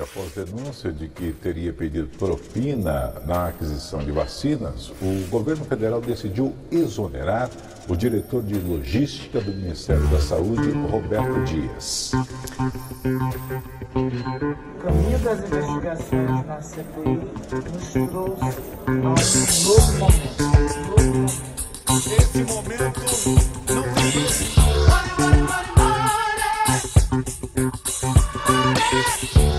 após denúncia de que teria pedido propina na aquisição de vacinas, o governo federal decidiu exonerar o diretor de logística do Ministério da Saúde, Roberto Dias. O caminho das investigações na CPI nos trouxe a um novo momento. Esse momento não tem. Pare, pare, pare, pare.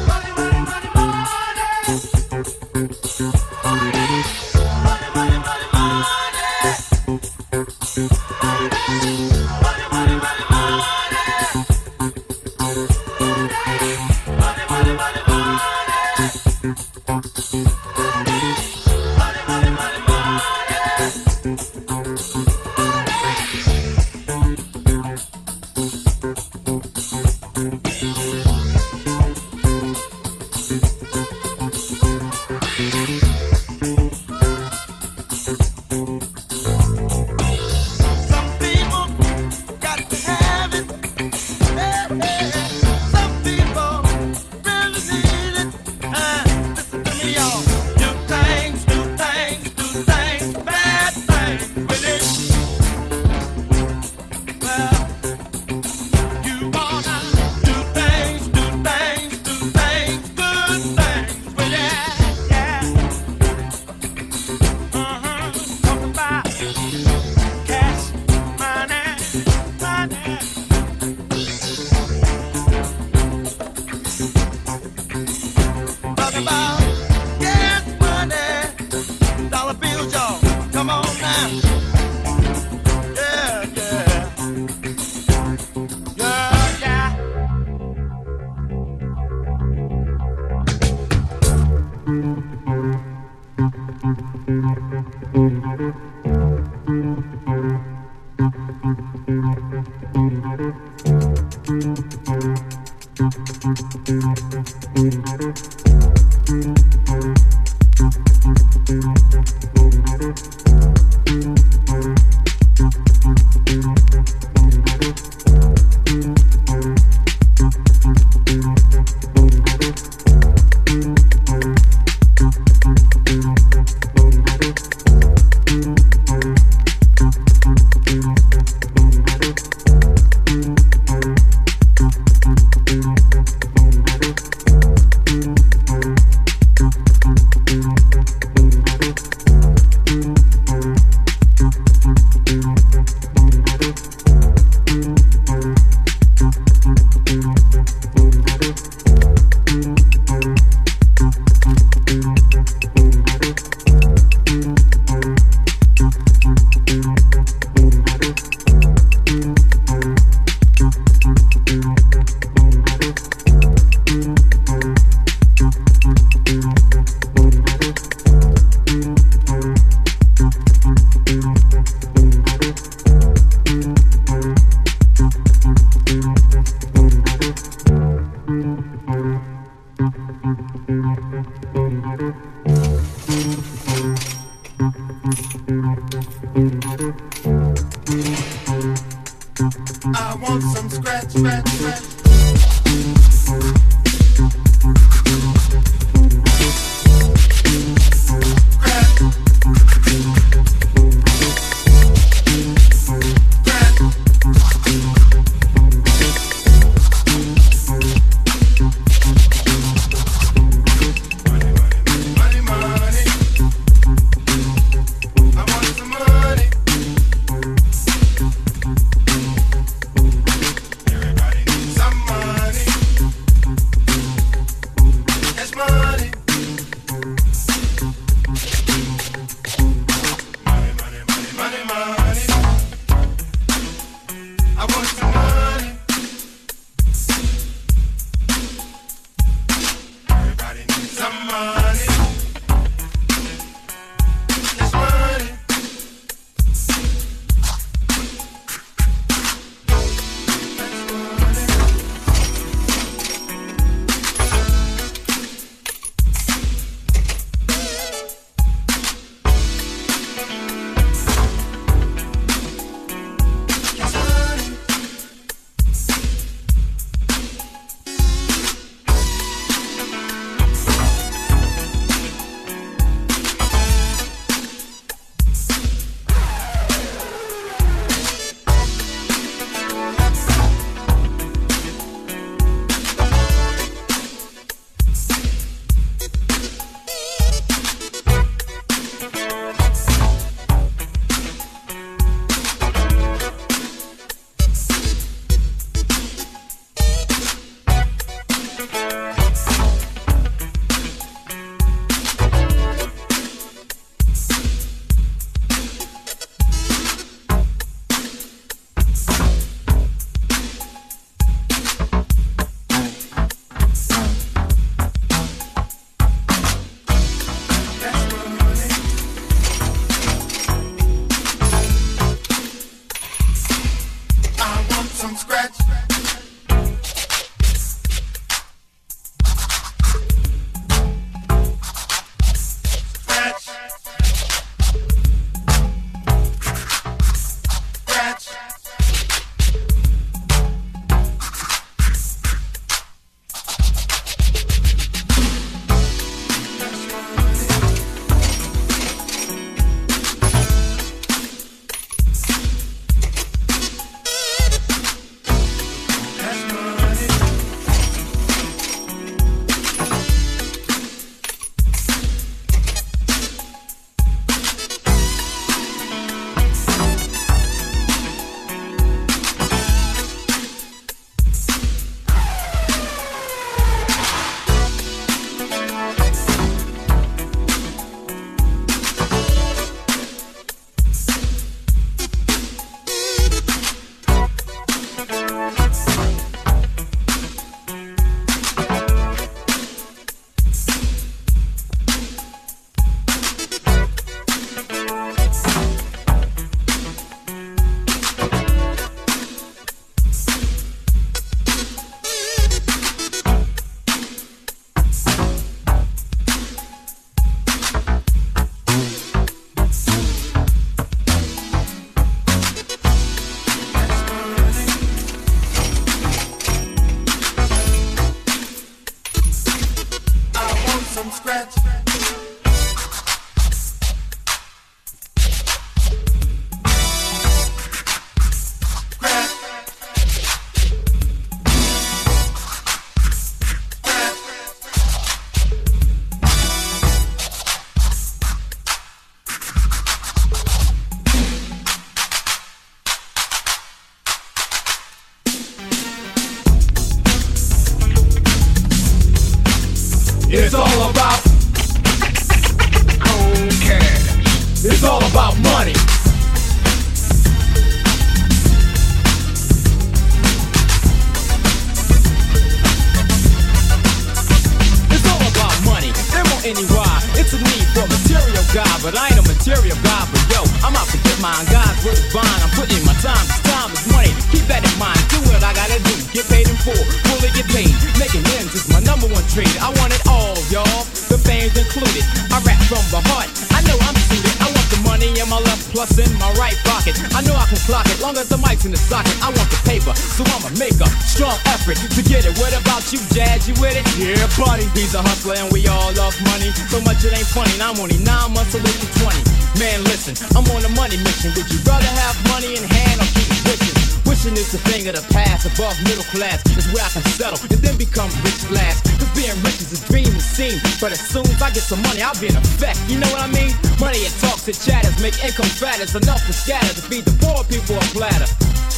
Past, above middle class is where I can settle and then become rich last. Cause being rich is a dream, it seems. But as soon as I get some money, I'll be in effect. You know what I mean? Money it talks, it chatters, make income fatters, enough to scatter to feed the poor people a platter.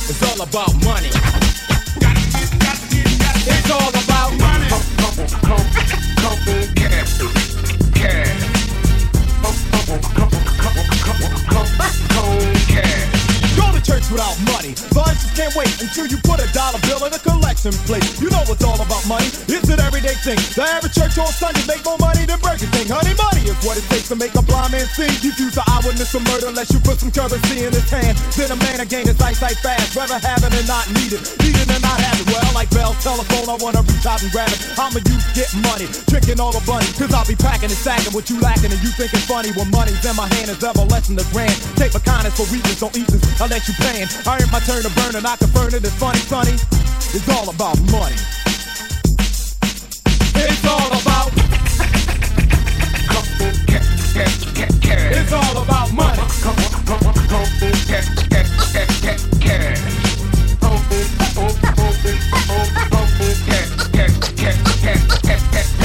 It's all about money. Without money. Just can't wait until you put a dollar bill in a collection plate. You know it's all about money. It's an everyday thing. The average church on Sunday make more money than Burger King. Honey, money is what it takes to make a blind man see. You fuse the eyewitness of murder unless you put some currency in his hand. Then a man again is eyesight fast. Rather have it than not need it. Need it and not have it. Well, like Bell's telephone, I wanna reach out and grab it. I'ma use get money, tricking all the bunnies. Cause I'll be packing and stacking what you lacking and you think it's funny when money's in my hand is ever less than the grand. Take my kindness for weakness, don't eat this. Let you paying. I earned my turn to burn and I can burn it. It's funny, funny. It's all about money. It's all about. It's all about money.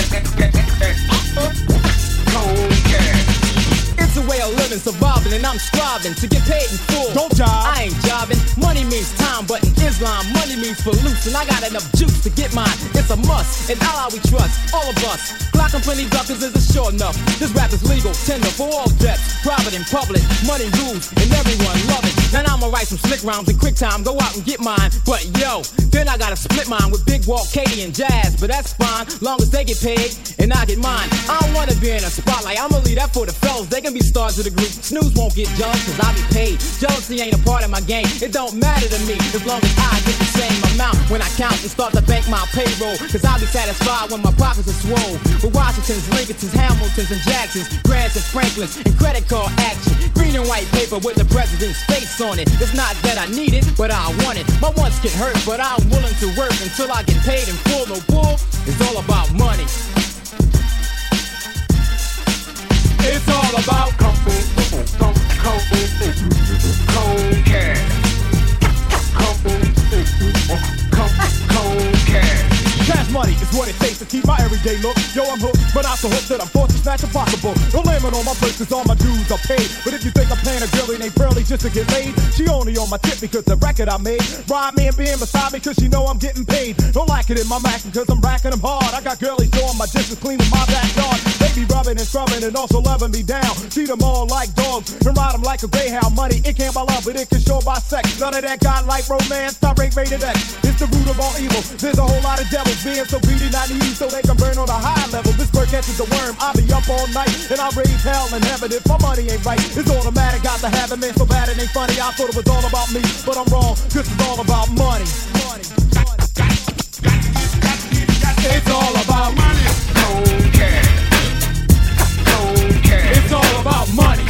surviving, and I'm striving to get paid in full. Don't job. I ain't jobbing. Money means time, but in Islam, money means for loose, and I got enough juice to get mine. It's a must, and Allah we trust, all of us. Glock and plenty duckers is a sure enough. This rap is legal, tender for all debts. Private and public, money rules, and everyone love it. Now I'ma write some slick rhymes in quick time, go out and get mine. But yo, then I gotta split mine with Big Walt, Katie, and Jazz. But that's fine, long as they get paid and I get mine. I don't wanna be in a spotlight, I'ma leave that for the fellas. They can be stars of the group. Snooze won't get jealous cause I be paid. Jealousy ain't a part of my game. It don't matter to me as long as I get the same amount when I count and start to bank my payroll. Cause I'll be satisfied when my pockets are swole. With Washingtons, Lincolns, Hamiltons, and Jacksons, Grants and Franklins, and credit card action. Green and white paper with the president's face on it. It's not that I need it, but I want it. My wants get hurt, but I'm willing to work until I get paid in full. No bull, it's all about money. It's all about Cold, cold, cold, cash. Cash money is what it takes to keep my everyday look. Yo, I'm hooked, but not so hooked that I'm forced to snatch impossible. No limit on my cause all my dues are paid. But if you think I'm playing a girl named Pearly just to get laid, she only on my tip because the record I made. Ride me and being beside me cause she know I'm getting paid. Don't like it in my mackin' cause I'm racking them hard. I got girlies doing my dishes, cleaning my backyard. They be rubbing and scrubbing and also loving me down. Treat them all like dogs and ride them like a greyhound. Money, it can't buy love, but it can show by sex. None of that godlike romance, stop rate rated X. It's the root of all evil. There's a whole lot of devils being so greedy, not needy, so they can burn on a high level. This bird catches a worm, I'll be up all night, and I raise hell in heaven. If my money ain't right, it's automatic, got to have it, man, so bad it ain't funny. I thought it was all about me, but I'm wrong, cause it's all about money. It's all about money. It's all about money.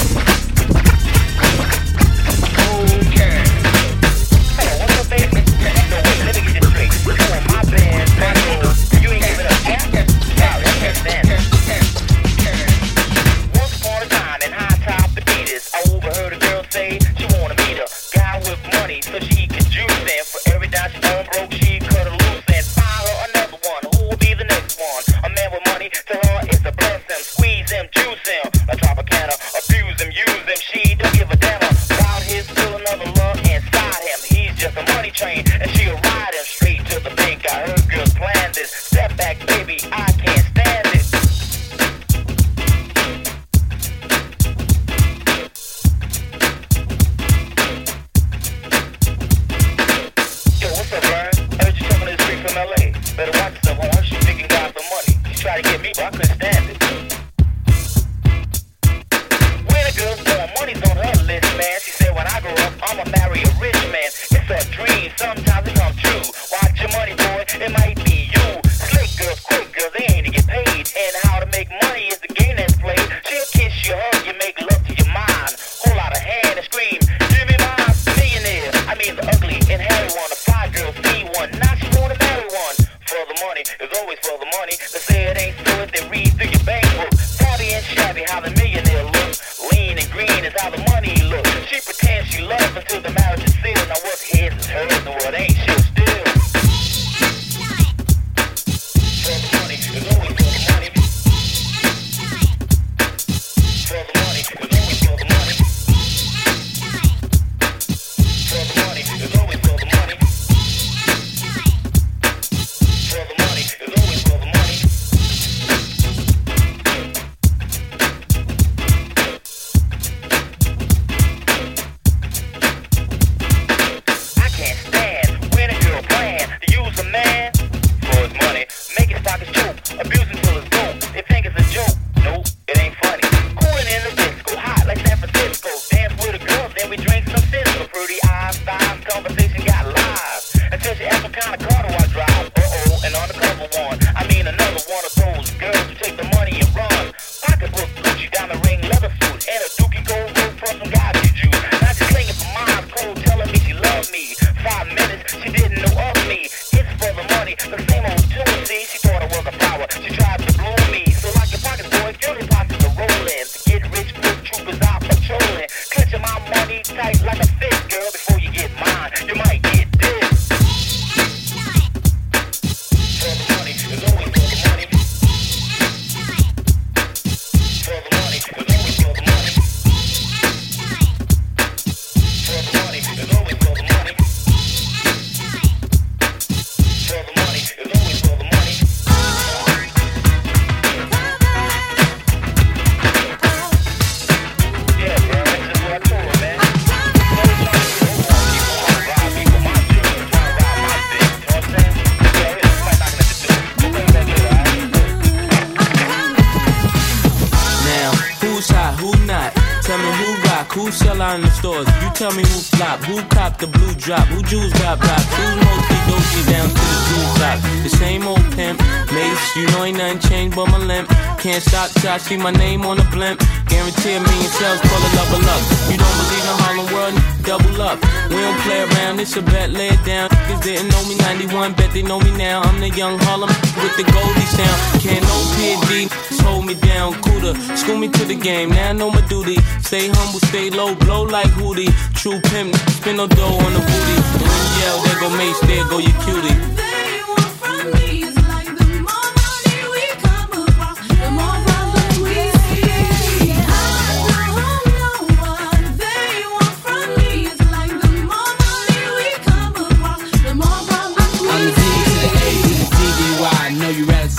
Who sell out in the stores. You tell me who flop, who cop the blue drop, who jewels got blocks, who's mostly doji down to the jewel top. The same old pimp, mace, you know ain't nothing changed but my limp. Can't stop till I see my name on the blimp. Guarantee a million sales, call it level up. You don't believe in Harlem World, double up. We don't play around, it's a bet, lay it down. Niggas didn't know me 91, bet they know me now. I'm the young Harlem with the Goldie sound. Can't no PD, hold me down, cooler. School me to the game, now I know my duty. Stay humble, stay low, blow like Hootie. True pimp, spin no dough on the booty. And when you yell, there go Mace, there go your cutie.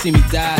See me die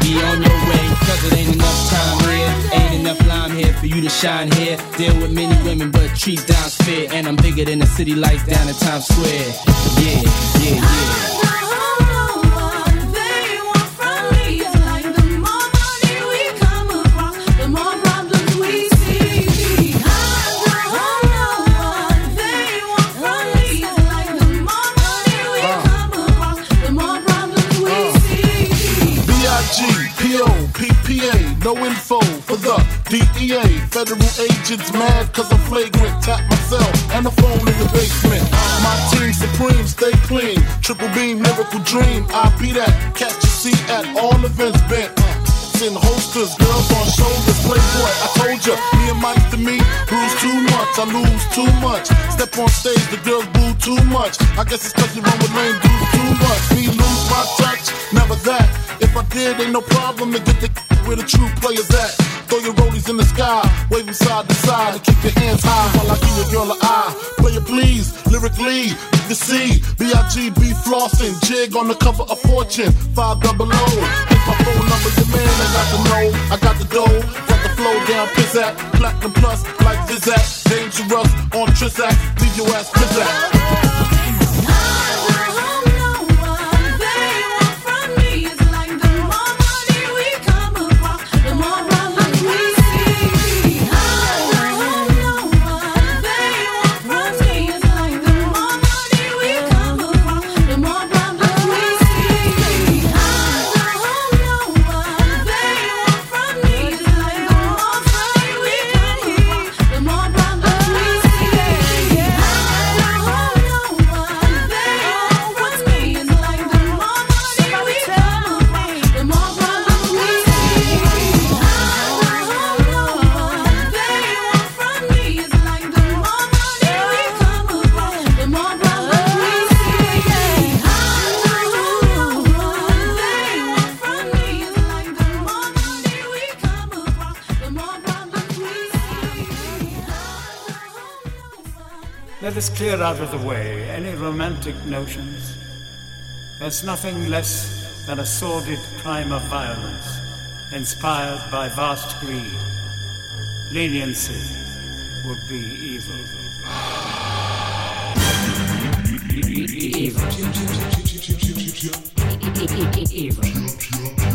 be on your way, cause it ain't enough time here. Ain't enough lime here for you to shine here. Deal with many women, but treat down's fair. And I'm bigger than the city lights down in Times Square. Yeah, yeah, yeah. Federal agents mad cause I'm flagrant. Tap myself and the phone in the basement. My team supreme, stay clean. Triple beam, miracle dream. I be that. Catch a seat at all events bent. In uh. holsters, girls on shoulders, playboy. I told ya, me and Mike to me, bruise too much, I lose too much. Step on stage, the girls boo too much. I guess it's cause you run with lame dudes too much. Me lose my touch, never that. I did, ain't no problem to get the where the true players at. Throw your rollies in the sky, wave them side to side, and keep your hands high while I do your girl an eye. Play it please, lyrically, you see B.I.G.B. flossing, jig on the cover of Fortune, 5 double O. Here's my phone number, your man, I got the know, I got the dough, got the flow down, pizzat, platinum plus, like Zizak, dangerous on Trizak, leave your ass pizzat. Let clear out of the way any romantic notions. There's nothing less than a sordid crime of violence, inspired by vast greed. Leniency would be evil. much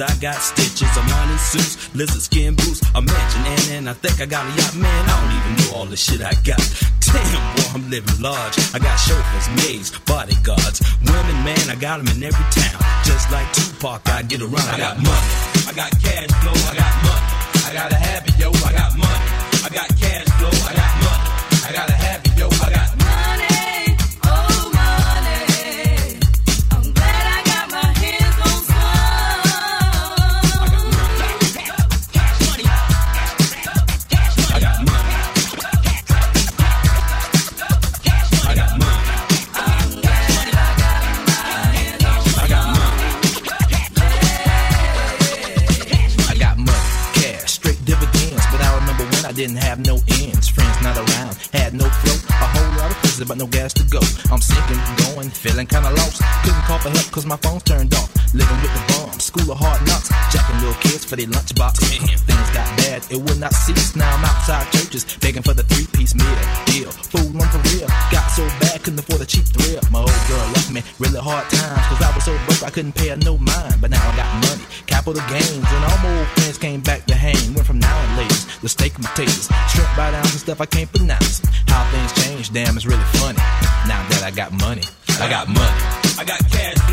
I got stitches. A money suits, lizard skin boots, a mansion, and, and I think I got a yacht. Man, I don't even know all the shit I got. Damn, boy, I'm living large. I got chauffeurs, maids, bodyguards, women, man, I got them in every town. Just like Tupac, I get around. I got money, I got cash flow, I got kinda lost. Couldn't call for help cause my phone's turned off. Living with the bums, school of hard knocks. Jacking little kids for their lunchbox. Things got bad, it would not cease. Now I'm outside churches, begging for the three piece meal. Deal, food one for real. Got so bad, couldn't afford a cheap thrill. My old girl left me, really hard times. Cause I was so broke, I couldn't pay her no mind. But now I got money, capital gains. And all my old friends came back to hang. Went from now and ladies, the steak and potatoes, shrimp buy downs and stuff I can't pronounce. How things change, damn, it's really funny. Now that I got money, I got money. I got cash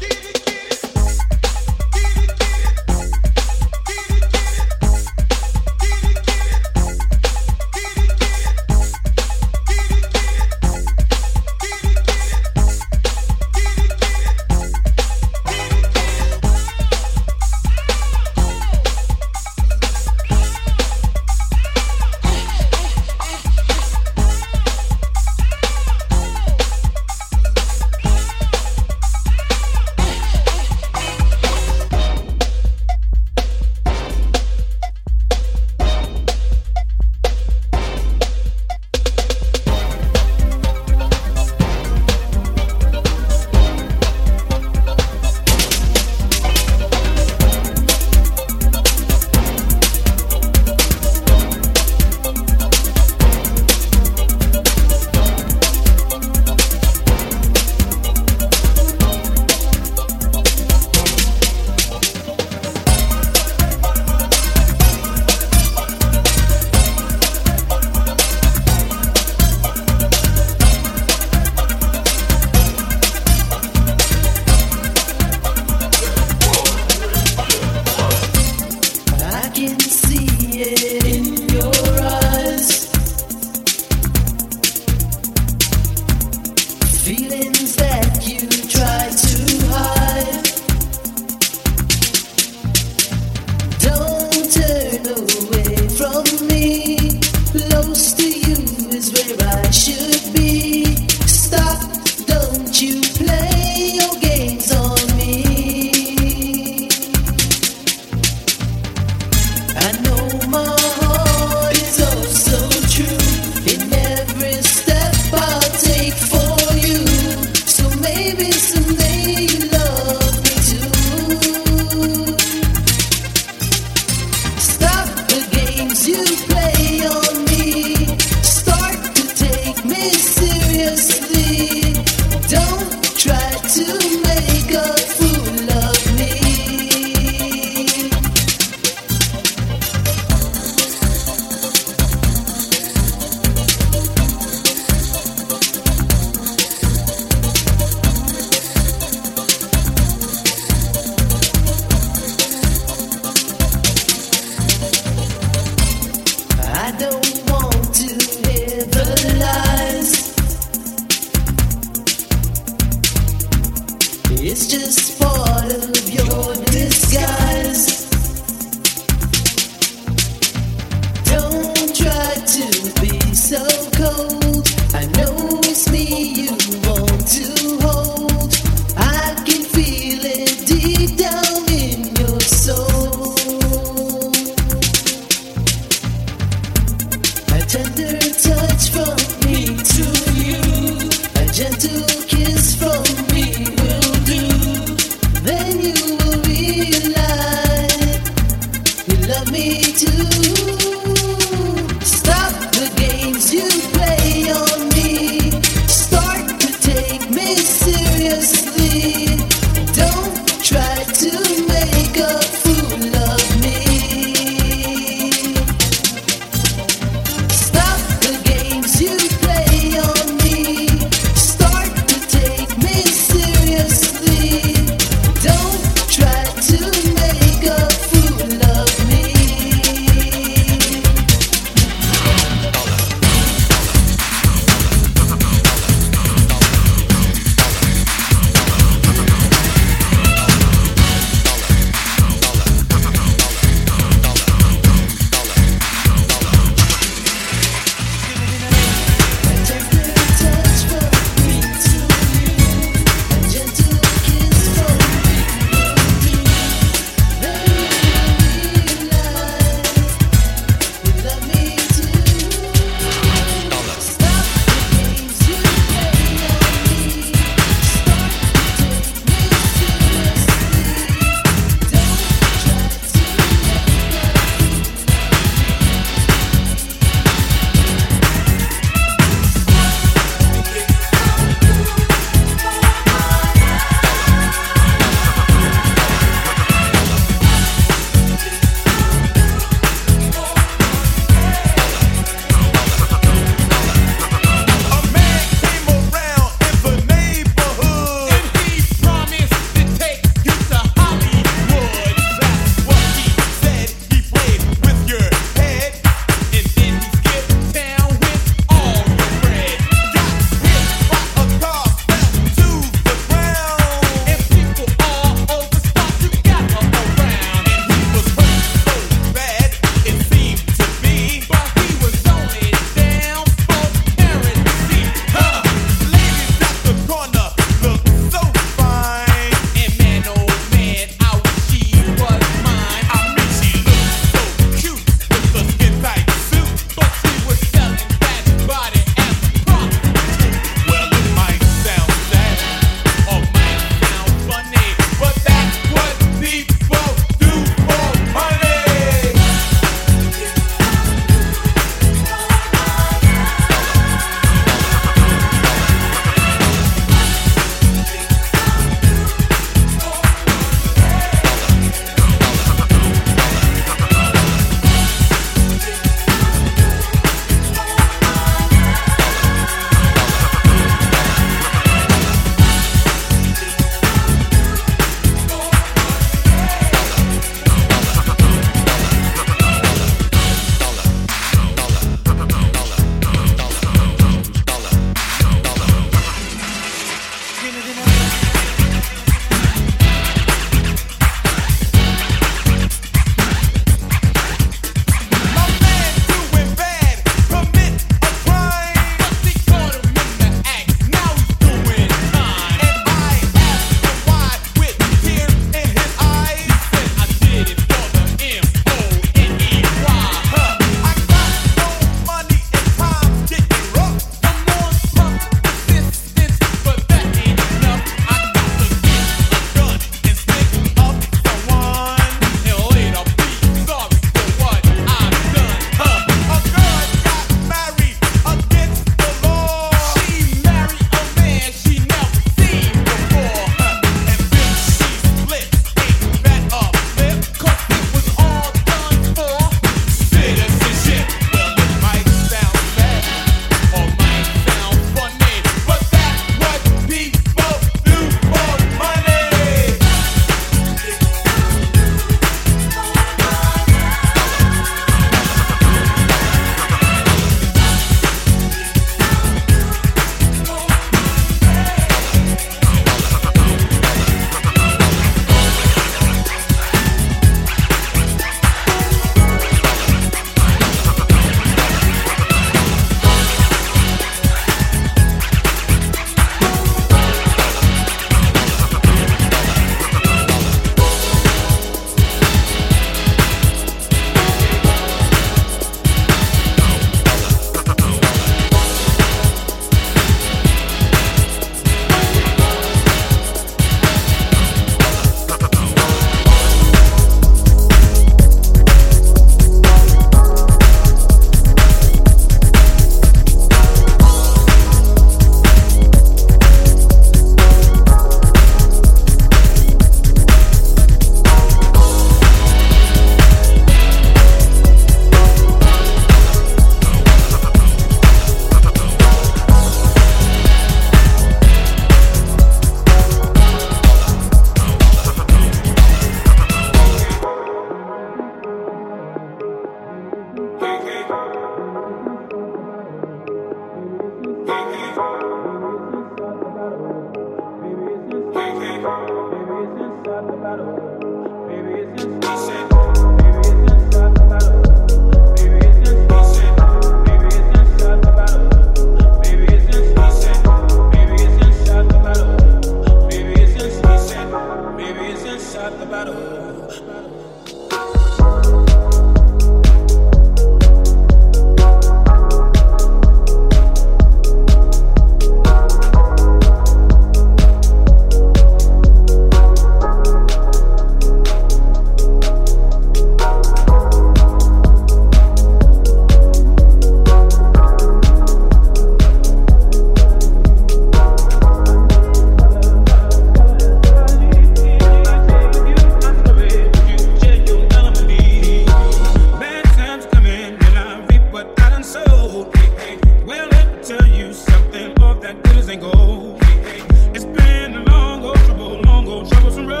troublesome road.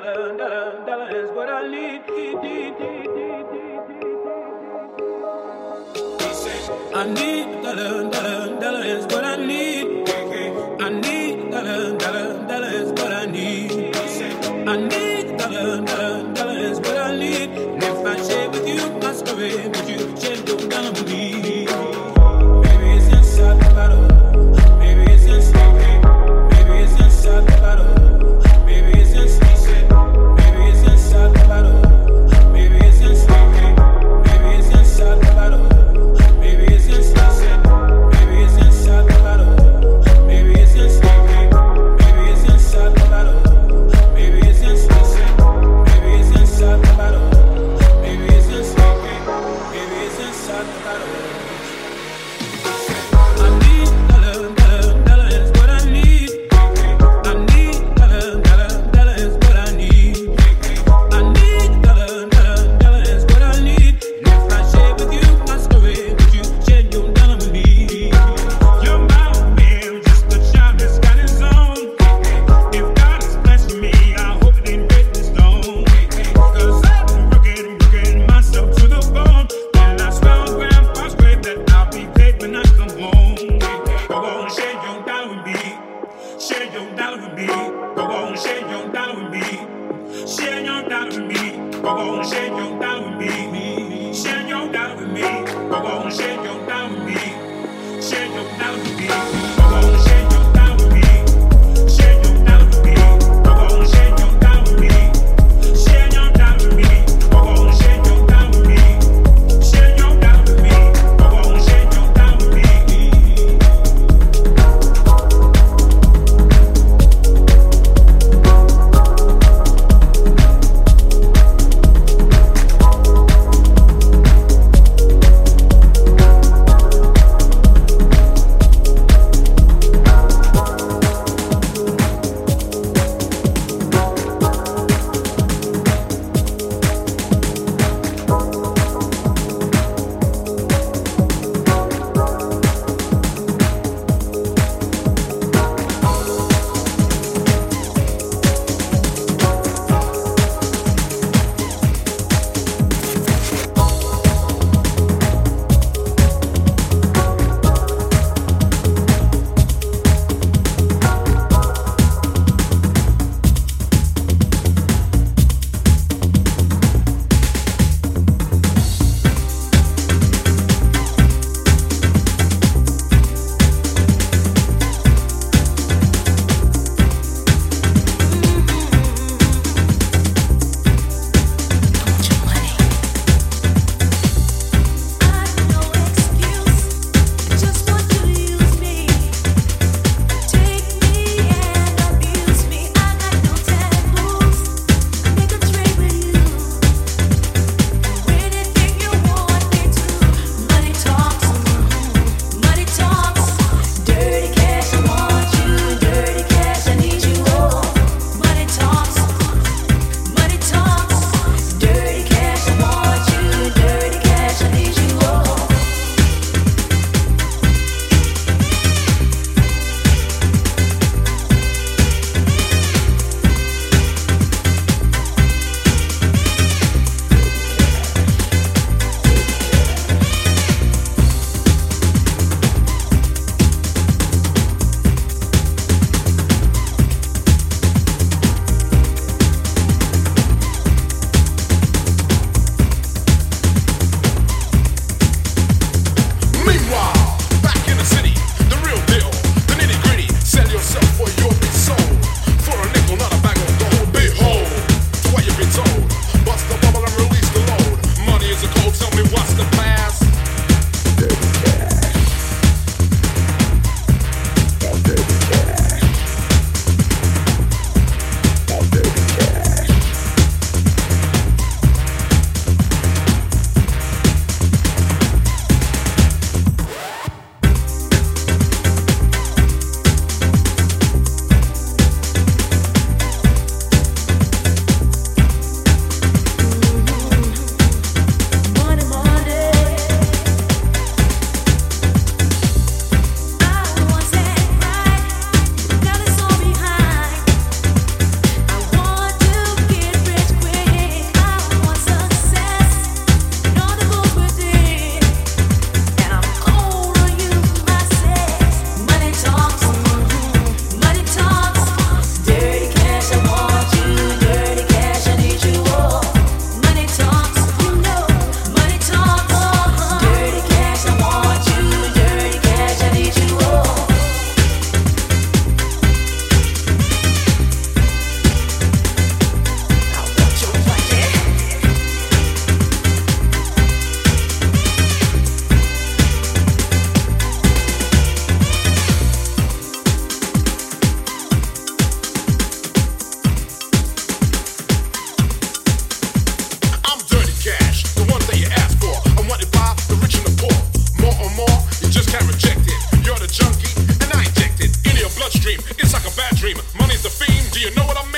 dollar, dollar, dollar is what I need. I need dollar. Can reject it. You're the junkie, and I inject it into your bloodstream. It's like a bad dream. Money's the theme. Do you know what I mean?